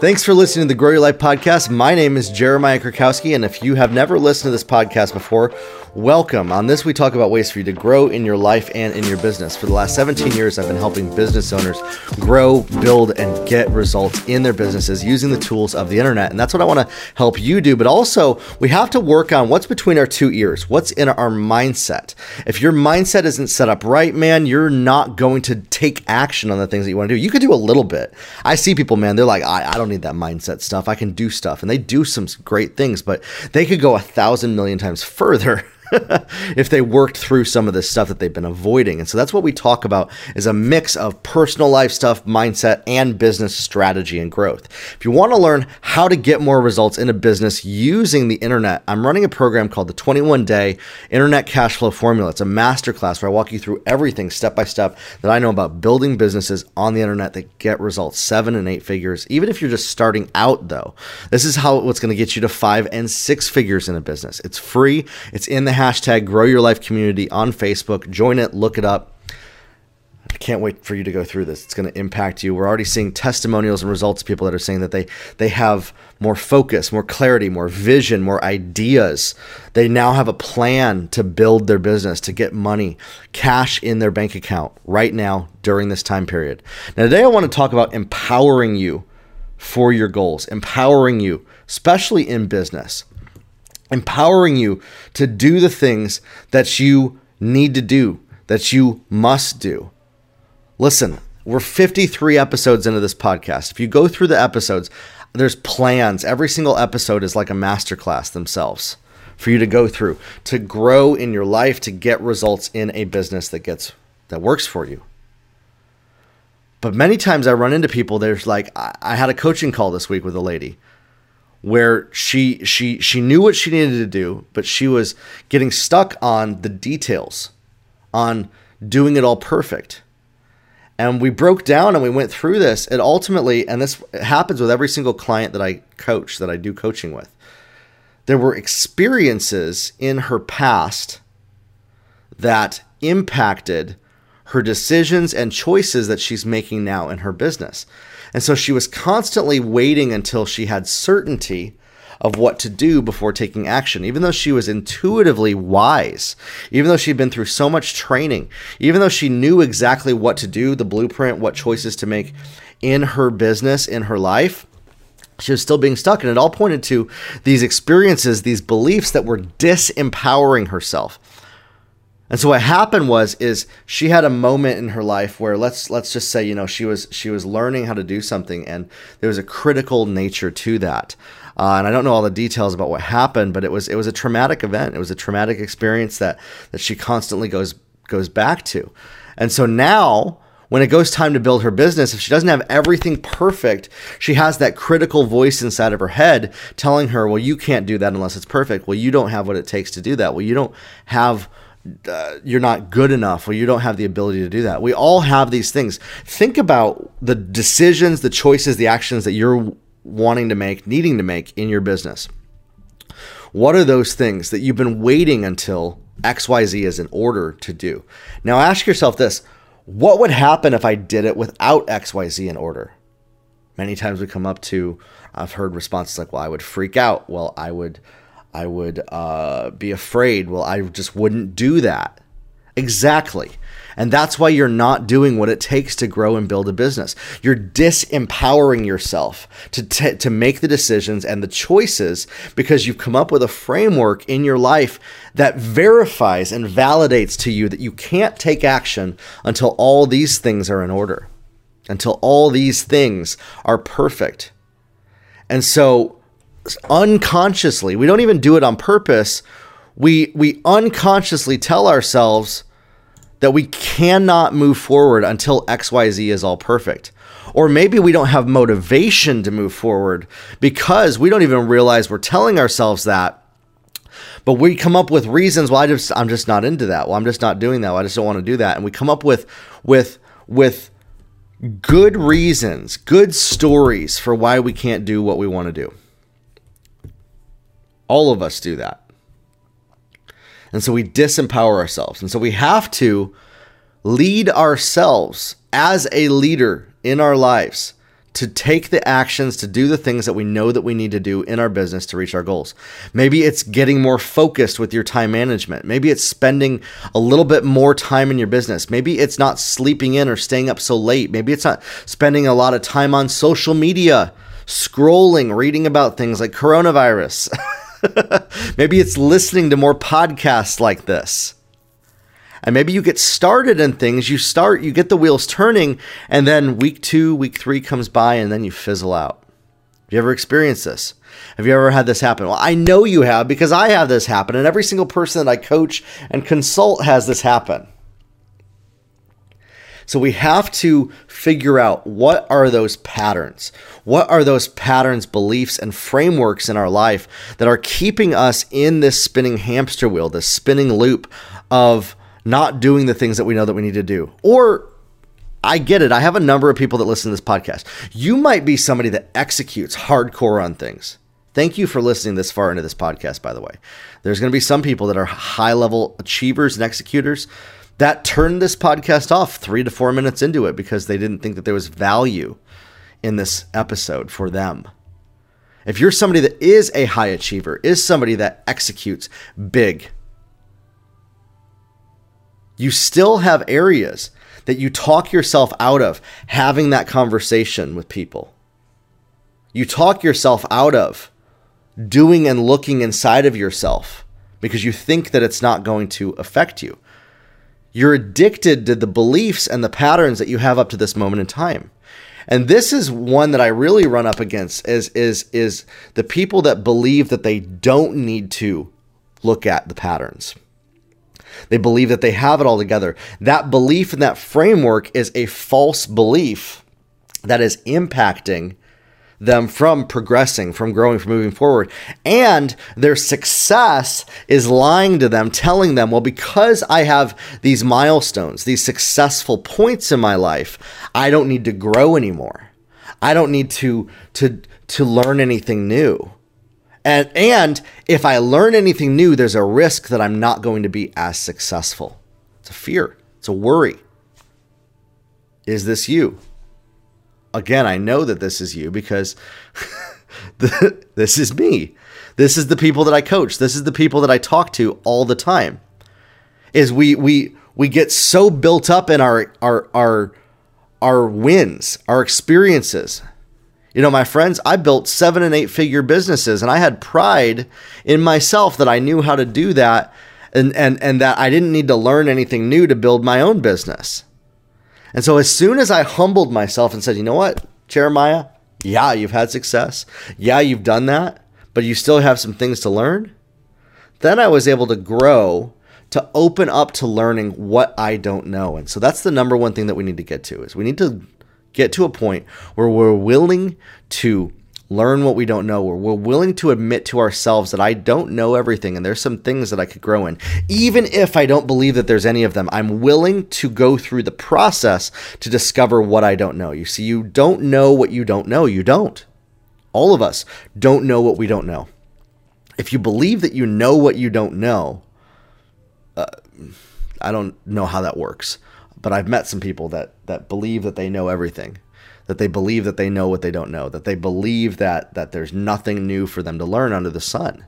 Thanks for listening to the Grow Your Life podcast. My name is Jeremiah Krakowski, and if you have never listened to this podcast before, welcome. On this, we talk about ways for you to grow in your life and in your business. For the last 17 years, I've been helping business owners grow, build, and get results in their businesses using the tools of the internet. And that's what I want to help you do. But also, we have to work on what's between our two ears, what's in our mindset. If your mindset isn't set up right, man, you're not going to take action on the things that you want to do. You could do a little bit. I see people, man, they're like, I, I don't need that mindset stuff. I can do stuff. And they do some great things, but they could go a thousand million times further if they worked through some of this stuff that they've been avoiding. And so that's what we talk about is a mix of personal life stuff, mindset, and business strategy and growth. If you want to learn how to get more results in a business using the internet, I'm running a program called the 21 Day Internet Cash Flow Formula. It's a masterclass where I walk you through everything step by step that I know about building businesses on the internet that get results seven and eight figures. Even if you're just starting out, though, this is how what's going to get you to five and six figures in a business. It's free. It's in the hashtag grow your life community on Facebook. Join it, look it up. I can't wait for you to go through this. It's going to impact you. We're already seeing testimonials and results of people that are saying that they they have more focus, more clarity, more vision, more ideas. They now have a plan to build their business, to get money, cash in their bank account right now during this time period. Now today I want to talk about empowering you for your goals, empowering you, especially in business empowering you to do the things that you need to do, that you must do. Listen, we're 53 episodes into this podcast. If you go through the episodes, there's plans. Every single episode is like a masterclass themselves for you to go through to grow in your life to get results in a business that gets that works for you. But many times I run into people there's like I had a coaching call this week with a lady where she she she knew what she needed to do, but she was getting stuck on the details, on doing it all perfect. And we broke down and we went through this. And ultimately, and this happens with every single client that I coach, that I do coaching with, there were experiences in her past that impacted her decisions and choices that she's making now in her business. And so she was constantly waiting until she had certainty of what to do before taking action, even though she was intuitively wise, even though she'd been through so much training, even though she knew exactly what to do, the blueprint, what choices to make in her business, in her life. She was still being stuck, and it all pointed to these experiences, these beliefs that were disempowering herself. And so what happened was is she had a moment in her life where let's let's just say you know she was she was learning how to do something and there was a critical nature to that. Uh, and I don't know all the details about what happened, but it was it was a traumatic event. It was a traumatic experience that that she constantly goes goes back to. And so now when it goes time to build her business, if she doesn't have everything perfect, she has that critical voice inside of her head telling her, "Well, you can't do that unless it's perfect. Well, you don't have what it takes to do that. Well, you don't have uh, you're not good enough or you don't have the ability to do that. We all have these things. Think about the decisions, the choices, the actions that you're wanting to make, needing to make in your business. What are those things that you've been waiting until XYZ is in order to do? Now ask yourself this what would happen if I did it without XYZ in order? Many times we come up to, I've heard responses like, well, I would freak out. Well, I would I would uh, be afraid. Well, I just wouldn't do that. Exactly. And that's why you're not doing what it takes to grow and build a business. You're disempowering yourself to, t- to make the decisions and the choices because you've come up with a framework in your life that verifies and validates to you that you can't take action until all these things are in order, until all these things are perfect. And so unconsciously, we don't even do it on purpose. We we unconsciously tell ourselves that we cannot move forward until XYZ is all perfect. Or maybe we don't have motivation to move forward because we don't even realize we're telling ourselves that. But we come up with reasons why well, I'm just not into that. Well, I'm just not doing that. Well, I just don't want to do that. And we come up with with with good reasons, good stories for why we can't do what we want to do. All of us do that. And so we disempower ourselves. And so we have to lead ourselves as a leader in our lives to take the actions to do the things that we know that we need to do in our business to reach our goals. Maybe it's getting more focused with your time management. Maybe it's spending a little bit more time in your business. Maybe it's not sleeping in or staying up so late. Maybe it's not spending a lot of time on social media, scrolling, reading about things like coronavirus. Maybe it's listening to more podcasts like this. And maybe you get started in things. You start you get the wheels turning and then week two week three comes by and then you fizzle out. Have you ever experienced this? Have you ever had this happen? Well i know you have because i have this happen and every single person that i coach and consult has this happen so we have to figure out what are those patterns? What are those patterns, beliefs, and frameworks in our life that are keeping us in this spinning hamster wheel, this spinning loop of not doing the things that we know that we need to do. Or I get it. I have a number of people that listen to this podcast. You might be somebody that executes hardcore on things. Thank you for listening this far into this podcast, by the way. There's going to be some people that are high level achievers and executors that turned this podcast off three to four minutes into it because they didn't think that there was value in this episode for them. If you're somebody that is a high achiever, is somebody that executes big, you still have areas that you talk yourself out of having that conversation with people. You talk yourself out of doing and looking inside of yourself because you think that it's not going to affect you. You're addicted to the beliefs and the patterns that you have up to this moment in time. And this is one that I really run up against is is is the people that believe that they don't need to look at the patterns. They believe that they have it all together. That belief and that framework is a false belief that is impacting them from progressing, from growing, from moving forward. And their success is lying to them, telling them, well, because I have these milestones, these successful points in my life, I don't need to grow anymore. I don't need to to to learn anything new. And and if I learn anything new, there's a risk that I'm not going to be as successful. It's a fear. It's a worry. Is this you? Again, I know that this is you because this is me. This is the people that I coach. This is the people that I talk to all the time. Is we we we get so built up in our our our our wins, our experiences, you know, my friends, I built seven and eight figure businesses and I had pride in myself that I knew how to do that and, and, and that I didn't need to learn anything new to build my own business. And so as soon as I humbled myself and said, you know what, Jeremiah, yeah, you've had success. Yeah, you've done that, but you still have some things to learn. Then I was able to grow to open up to learning what I don't know. And so that's the number one thing that we need to get to is we need to get to a point where we're willing to learn what we don't know, we're willing to admit to ourselves that I don't know everything and there's some things that I could grow in. Even if I don't believe that there's any of them, I'm willing to go through the process to discover what I don't know. You see, you don't know what you don't know. You don't. All of us don't know what we don't know. If you believe that you know what you don't know, uh, I don't know how that works but I've met some people that that believe that they know everything, that they believe that they know what they don't know, that they believe that that there's nothing new for them to learn under the sun.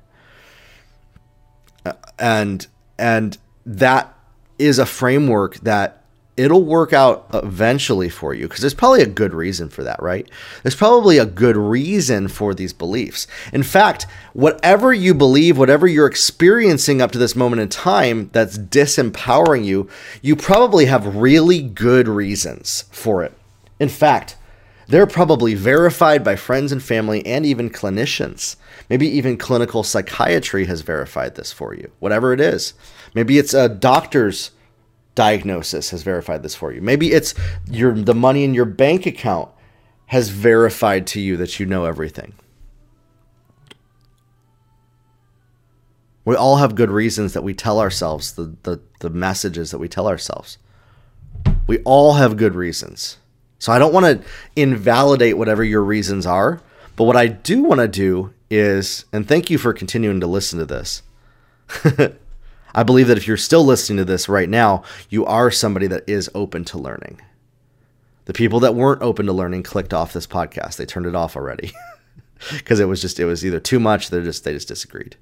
Uh, and and that is a framework that it'll work out eventually for you because there's probably a good reason for that, right? There's probably a good reason for these beliefs. In fact, whatever you believe, whatever you're experiencing up to this moment in time that's disempowering you, you probably have really good reasons for it. In fact, they're probably verified by friends and family and even clinicians. Maybe even clinical psychiatry has verified this for you, whatever it is. Maybe it's a doctor's diagnosis has verified this for you. Maybe it's your the money in your bank account has verified to you that you know everything. We all have good reasons that we tell ourselves the, the, the messages that we tell ourselves. We all have good reasons. So I don't want to invalidate whatever your reasons are, but what I do want to do is, and thank you for continuing to listen to this. I believe that if you're still listening to this right now, you are somebody that is open to learning. The people that weren't open to learning clicked off this podcast. They turned it off already because it was just it was either too much. They just they just disagreed.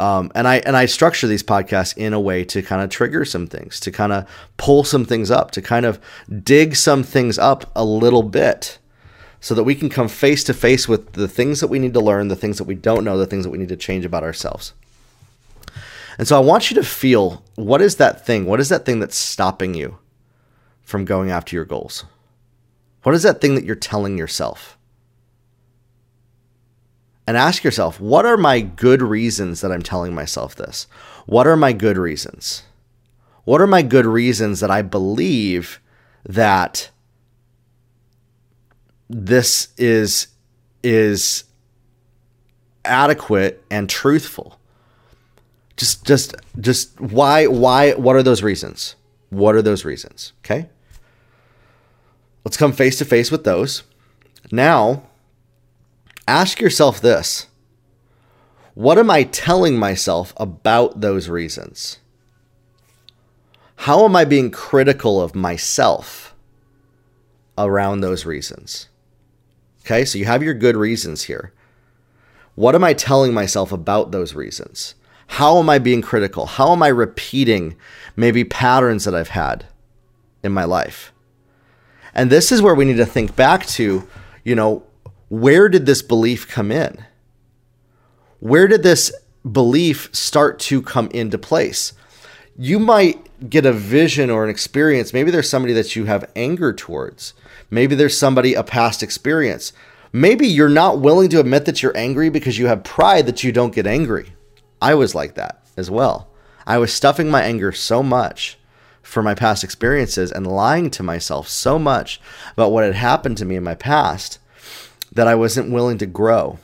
Um, and I and I structure these podcasts in a way to kind of trigger some things, to kind of pull some things up, to kind of dig some things up a little bit, so that we can come face to face with the things that we need to learn, the things that we don't know, the things that we need to change about ourselves. And so I want you to feel what is that thing? What is that thing that's stopping you from going after your goals? What is that thing that you're telling yourself? And ask yourself, what are my good reasons that I'm telling myself this? What are my good reasons? What are my good reasons that I believe that this is is adequate and truthful? Just just just why why what are those reasons? What are those reasons? Okay? Let's come face to face with those. Now, ask yourself this What am I telling myself about those reasons? How am I being critical of myself around those reasons? Okay, so you have your good reasons here. What am I telling myself about those reasons? How am I being critical? How am I repeating maybe patterns that I've had in my life? And this is where we need to think back to, you know, where did this belief come in? Where did this belief start to come into place? You might get a vision or an experience. Maybe there's somebody that you have anger towards. Maybe there's somebody, a past experience. Maybe you're not willing to admit that you're angry because you have pride that you don't get angry. I was like that as well. I was stuffing my anger so much for my past experiences and lying to myself so much about what had happened to me in my past that I wasn't willing to grow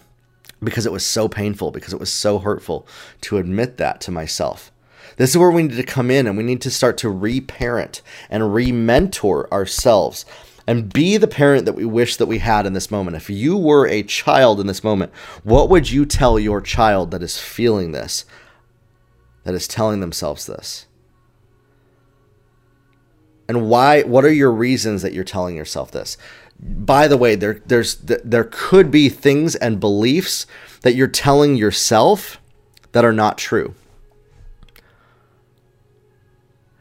because it was so painful, because it was so hurtful to admit that to myself. This is where we need to come in and we need to start to reparent and re-mentor ourselves and be the parent that we wish that we had in this moment. If you were a child in this moment, what would you tell your child that is feeling this, that is telling themselves this? And why what are your reasons that you're telling yourself this? By the way, there there's there could be things and beliefs that you're telling yourself that are not true.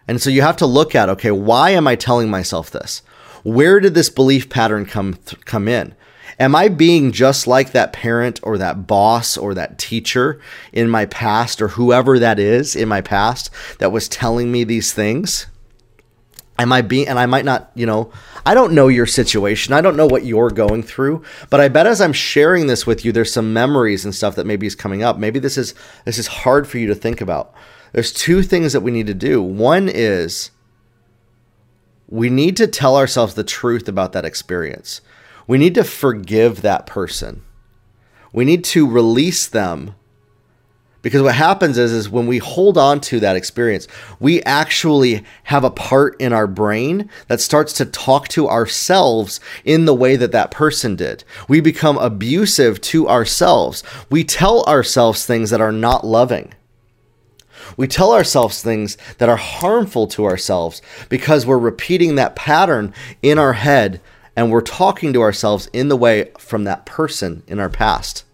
And so you have to look at okay, why am I telling myself this? Where did this belief pattern come th- come in? Am I being just like that parent or that boss or that teacher in my past or whoever that is in my past that was telling me these things? Am I being, and I might not, you know, I don't know your situation. I don't know what you're going through, but I bet as I'm sharing this with you, there's some memories and stuff that maybe is coming up. Maybe this is, this is hard for you to think about. There's two things that we need to do. One is we need to tell ourselves the truth about that experience. We need to forgive that person. We need to release them. Because what happens is, is when we hold on to that experience, we actually have a part in our brain that starts to talk to ourselves in the way that that person did. We become abusive to ourselves. We tell ourselves things that are not loving. We tell ourselves things that are harmful to ourselves because we're repeating that pattern in our head and we're talking to ourselves in the way from that person in our past.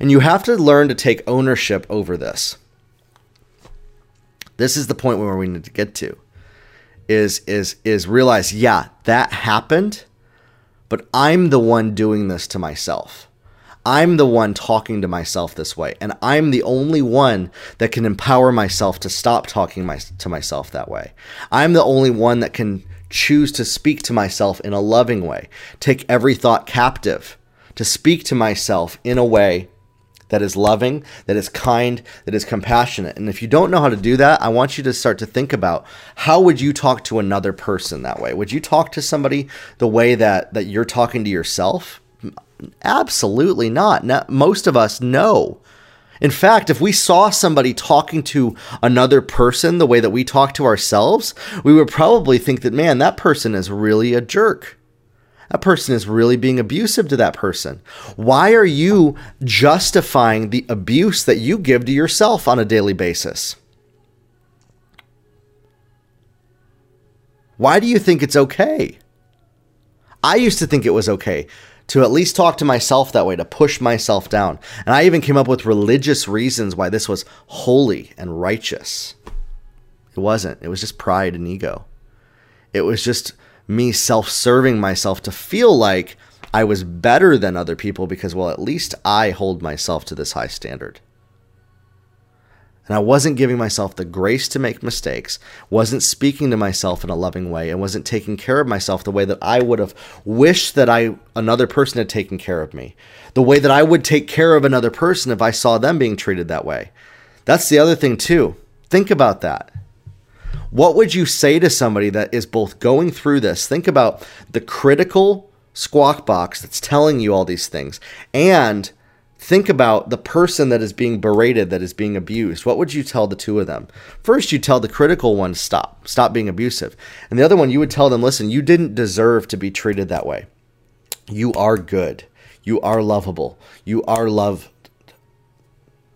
And you have to learn to take ownership over this. This is the point where we need to get to is is is realize, yeah, that happened, but I'm the one doing this to myself. I'm the one talking to myself this way, and I'm the only one that can empower myself to stop talking my, to myself that way. I'm the only one that can choose to speak to myself in a loving way, take every thought captive, to speak to myself in a way that is loving, that is kind, that is compassionate. And if you don't know how to do that, I want you to start to think about how would you talk to another person that way? Would you talk to somebody the way that that you're talking to yourself? Absolutely not. not. Most of us know. In fact, if we saw somebody talking to another person the way that we talk to ourselves, we would probably think that, man, that person is really a jerk. That person is really being abusive to that person. Why are you justifying the abuse that you give to yourself on a daily basis? Why do you think it's okay? I used to think it was okay to at least talk to myself that way, to push myself down. And I even came up with religious reasons why this was holy and righteous. It wasn't, it was just pride and ego. It was just me self serving myself to feel like I was better than other people because, well, at least I hold myself to this high standard. And I wasn't giving myself the grace to make mistakes, wasn't speaking to myself in a loving way, and wasn't taking care of myself the way that I would have wished that I another person had taken care of me. The way that I would take care of another person if I saw them being treated that way. That's the other thing too. Think about that. What would you say to somebody that is both going through this? Think about the critical squawk box that's telling you all these things and think about the person that is being berated, that is being abused. What would you tell the two of them? First, you tell the critical one, stop, stop being abusive. And the other one, you would tell them, listen, you didn't deserve to be treated that way. You are good. You are lovable. You are loved.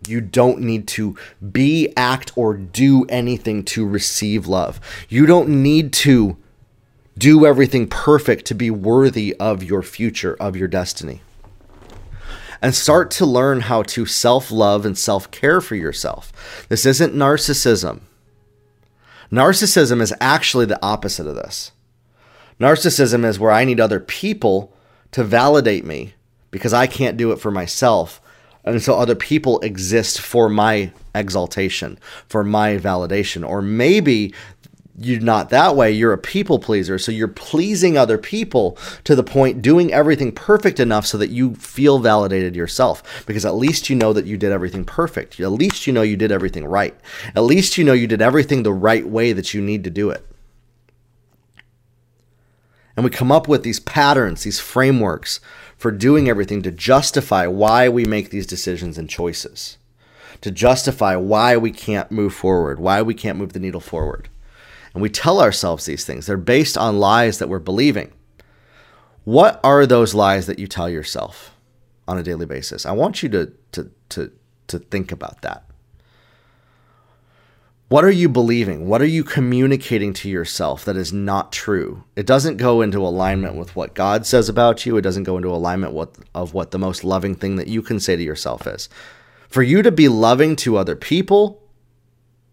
You don't need to be, act, or do anything to receive love. You don't need to do everything perfect to be worthy of your future, of your destiny. And start to learn how to self love and self care for yourself. This isn't narcissism. Narcissism is actually the opposite of this. Narcissism is where I need other people to validate me because I can't do it for myself and so other people exist for my exaltation, for my validation. Or maybe you're not that way. You're a people pleaser. So you're pleasing other people to the point doing everything perfect enough so that you feel validated yourself. Because at least you know that you did everything perfect. At least you know you did everything right. At least you know you did everything the right way that you need to do it. And we come up with these patterns, these frameworks for doing everything to justify why we make these decisions and choices, to justify why we can't move forward, why we can't move the needle forward. And we tell ourselves these things. They're based on lies that we're believing. What are those lies that you tell yourself on a daily basis? I want you to, to, to, to think about that. What are you believing? What are you communicating to yourself that is not true? It doesn't go into alignment with what God says about you. It doesn't go into alignment with, of what the most loving thing that you can say to yourself is. For you to be loving to other people,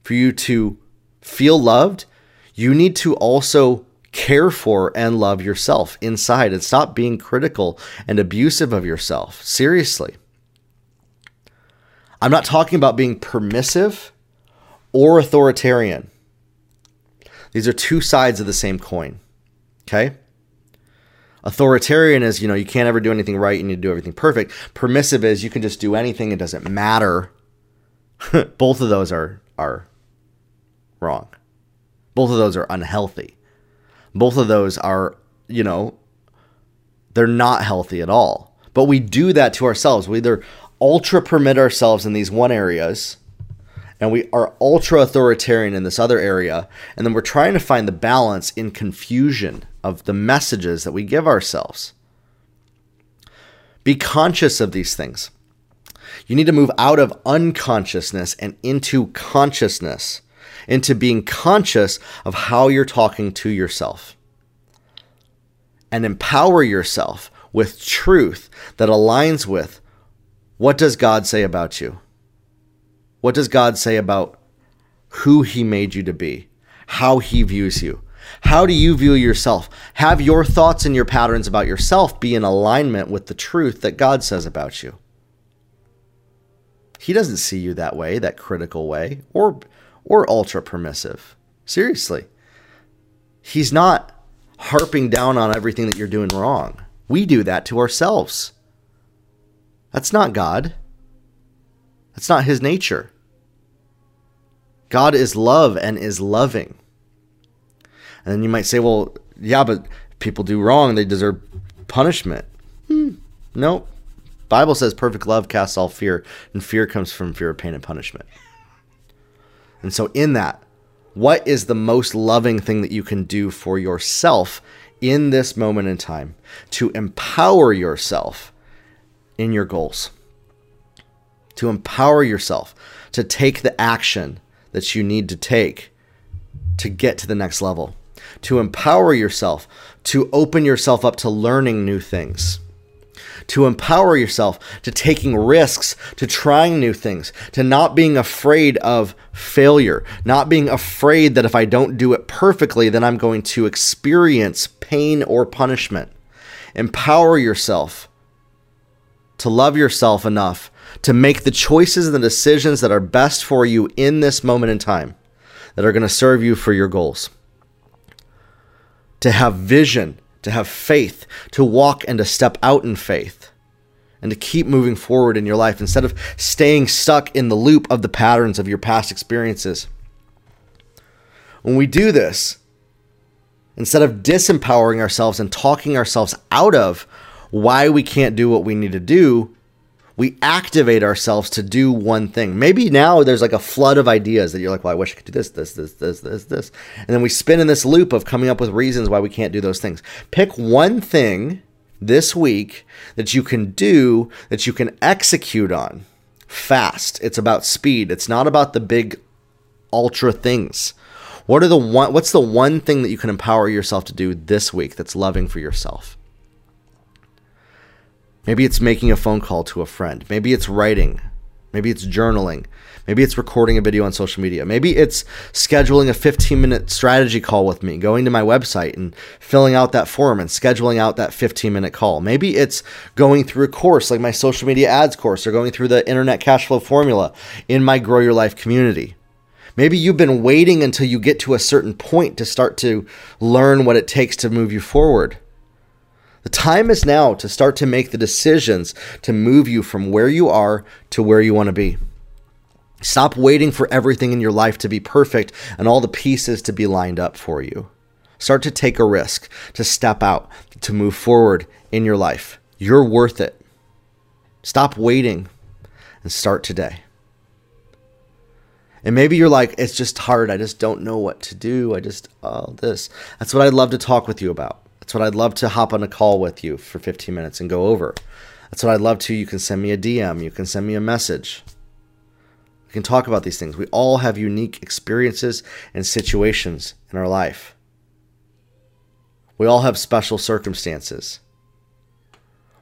for you to feel loved, you need to also care for and love yourself inside and stop being critical and abusive of yourself. Seriously. I'm not talking about being permissive or authoritarian. These are two sides of the same coin. Okay? Authoritarian is, you know, you can't ever do anything right, you need to do everything perfect. Permissive is you can just do anything, it doesn't matter. Both of those are are wrong. Both of those are unhealthy. Both of those are, you know, they're not healthy at all. But we do that to ourselves. We either ultra permit ourselves in these one areas and we are ultra authoritarian in this other area. And then we're trying to find the balance in confusion of the messages that we give ourselves. Be conscious of these things. You need to move out of unconsciousness and into consciousness, into being conscious of how you're talking to yourself. And empower yourself with truth that aligns with what does God say about you? What does God say about who He made you to be, how He views you? How do you view yourself? Have your thoughts and your patterns about yourself be in alignment with the truth that God says about you. He doesn't see you that way, that critical way, or or ultra permissive. Seriously. He's not harping down on everything that you're doing wrong. We do that to ourselves. That's not God. That's not his nature. God is love and is loving. And then you might say, well, yeah, but people do wrong. They deserve punishment. Hmm. No. Bible says perfect love casts all fear, and fear comes from fear of pain and punishment. And so in that, what is the most loving thing that you can do for yourself in this moment in time to empower yourself in your goals? To empower yourself to take the action that you need to take to get to the next level, to empower yourself to open yourself up to learning new things, to empower yourself to taking risks, to trying new things, to not being afraid of failure, not being afraid that if I don't do it perfectly, then I'm going to experience pain or punishment. Empower yourself to love yourself enough to make the choices and the decisions that are best for you in this moment in time that are going to serve you for your goals. To have vision, to have faith, to walk and to step out in faith, and to keep moving forward in your life instead of staying stuck in the loop of the patterns of your past experiences. When we do this, instead of disempowering ourselves and talking ourselves out of why we can't do what we need to do, we activate ourselves to do one thing. Maybe now there's like a flood of ideas that you're like, well, I wish I could do this, this, this, this, this, this. And then we spin in this loop of coming up with reasons why we can't do those things. Pick one thing this week that you can do, that you can execute on fast. It's about speed. It's not about the big ultra things. What are the one what's the one thing that you can empower yourself to do this week that's loving for yourself? Maybe it's making a phone call to a friend. Maybe it's writing. Maybe it's journaling. Maybe it's recording a video on social media. Maybe it's scheduling a 15 minute strategy call with me, going to my website and filling out that form and scheduling out that 15 minute call. Maybe it's going through a course like my social media ads course or going through the internet cash flow formula in my Grow Your Life community. Maybe you've been waiting until you get to a certain point to start to learn what it takes to move you forward. The time is now to start to make the decisions to move you from where you are to where you want to be. Stop waiting for everything in your life to be perfect and all the pieces to be lined up for you. Start to take a risk, to step out, to move forward in your life. You're worth it. Stop waiting and start today. And maybe you're like, it's just hard. I just don't know what to do. I just, oh, this. That's what I'd love to talk with you about. That's what I'd love to hop on a call with you for 15 minutes and go over. That's what I'd love to. You can send me a DM, you can send me a message. We can talk about these things. We all have unique experiences and situations in our life. We all have special circumstances.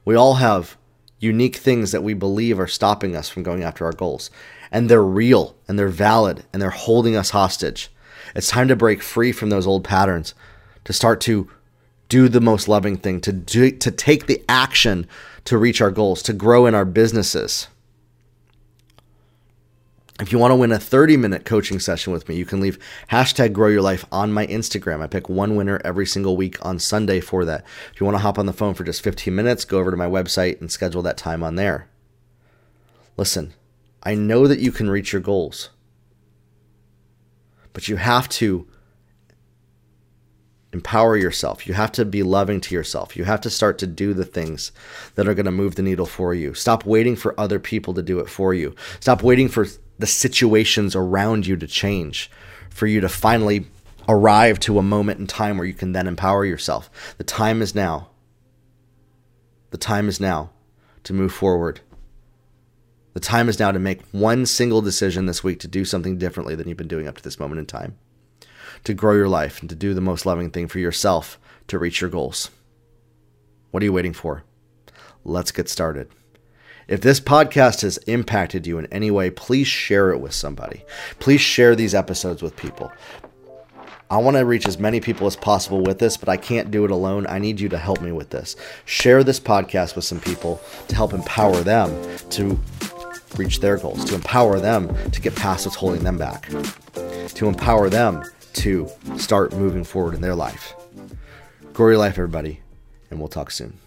We all have unique things that we believe are stopping us from going after our goals. And they're real and they're valid and they're holding us hostage. It's time to break free from those old patterns, to start to do the most loving thing, to do, to take the action to reach our goals, to grow in our businesses. If you want to win a 30 minute coaching session with me, you can leave hashtag grow your life on my Instagram. I pick one winner every single week on Sunday for that. If you want to hop on the phone for just 15 minutes, go over to my website and schedule that time on there. Listen, I know that you can reach your goals, but you have to empower yourself. You have to be loving to yourself. You have to start to do the things that are going to move the needle for you. Stop waiting for other people to do it for you. Stop waiting for the situations around you to change, for you to finally arrive to a moment in time where you can then empower yourself. The time is now. The time is now to move forward. The time is now to make one single decision this week to do something differently than you've been doing up to this moment in time to grow your life and to do the most loving thing for yourself to reach your goals. What are you waiting for? Let's get started. If this podcast has impacted you in any way, please share it with somebody. Please share these episodes with people. I want to reach as many people as possible with this, but I can't do it alone. I need you to help me with this. Share this podcast with some people to help empower them to reach their goals, to empower them to get past what's holding them back, to empower them to start moving forward in their life. Your life, everybody, and we'll talk soon.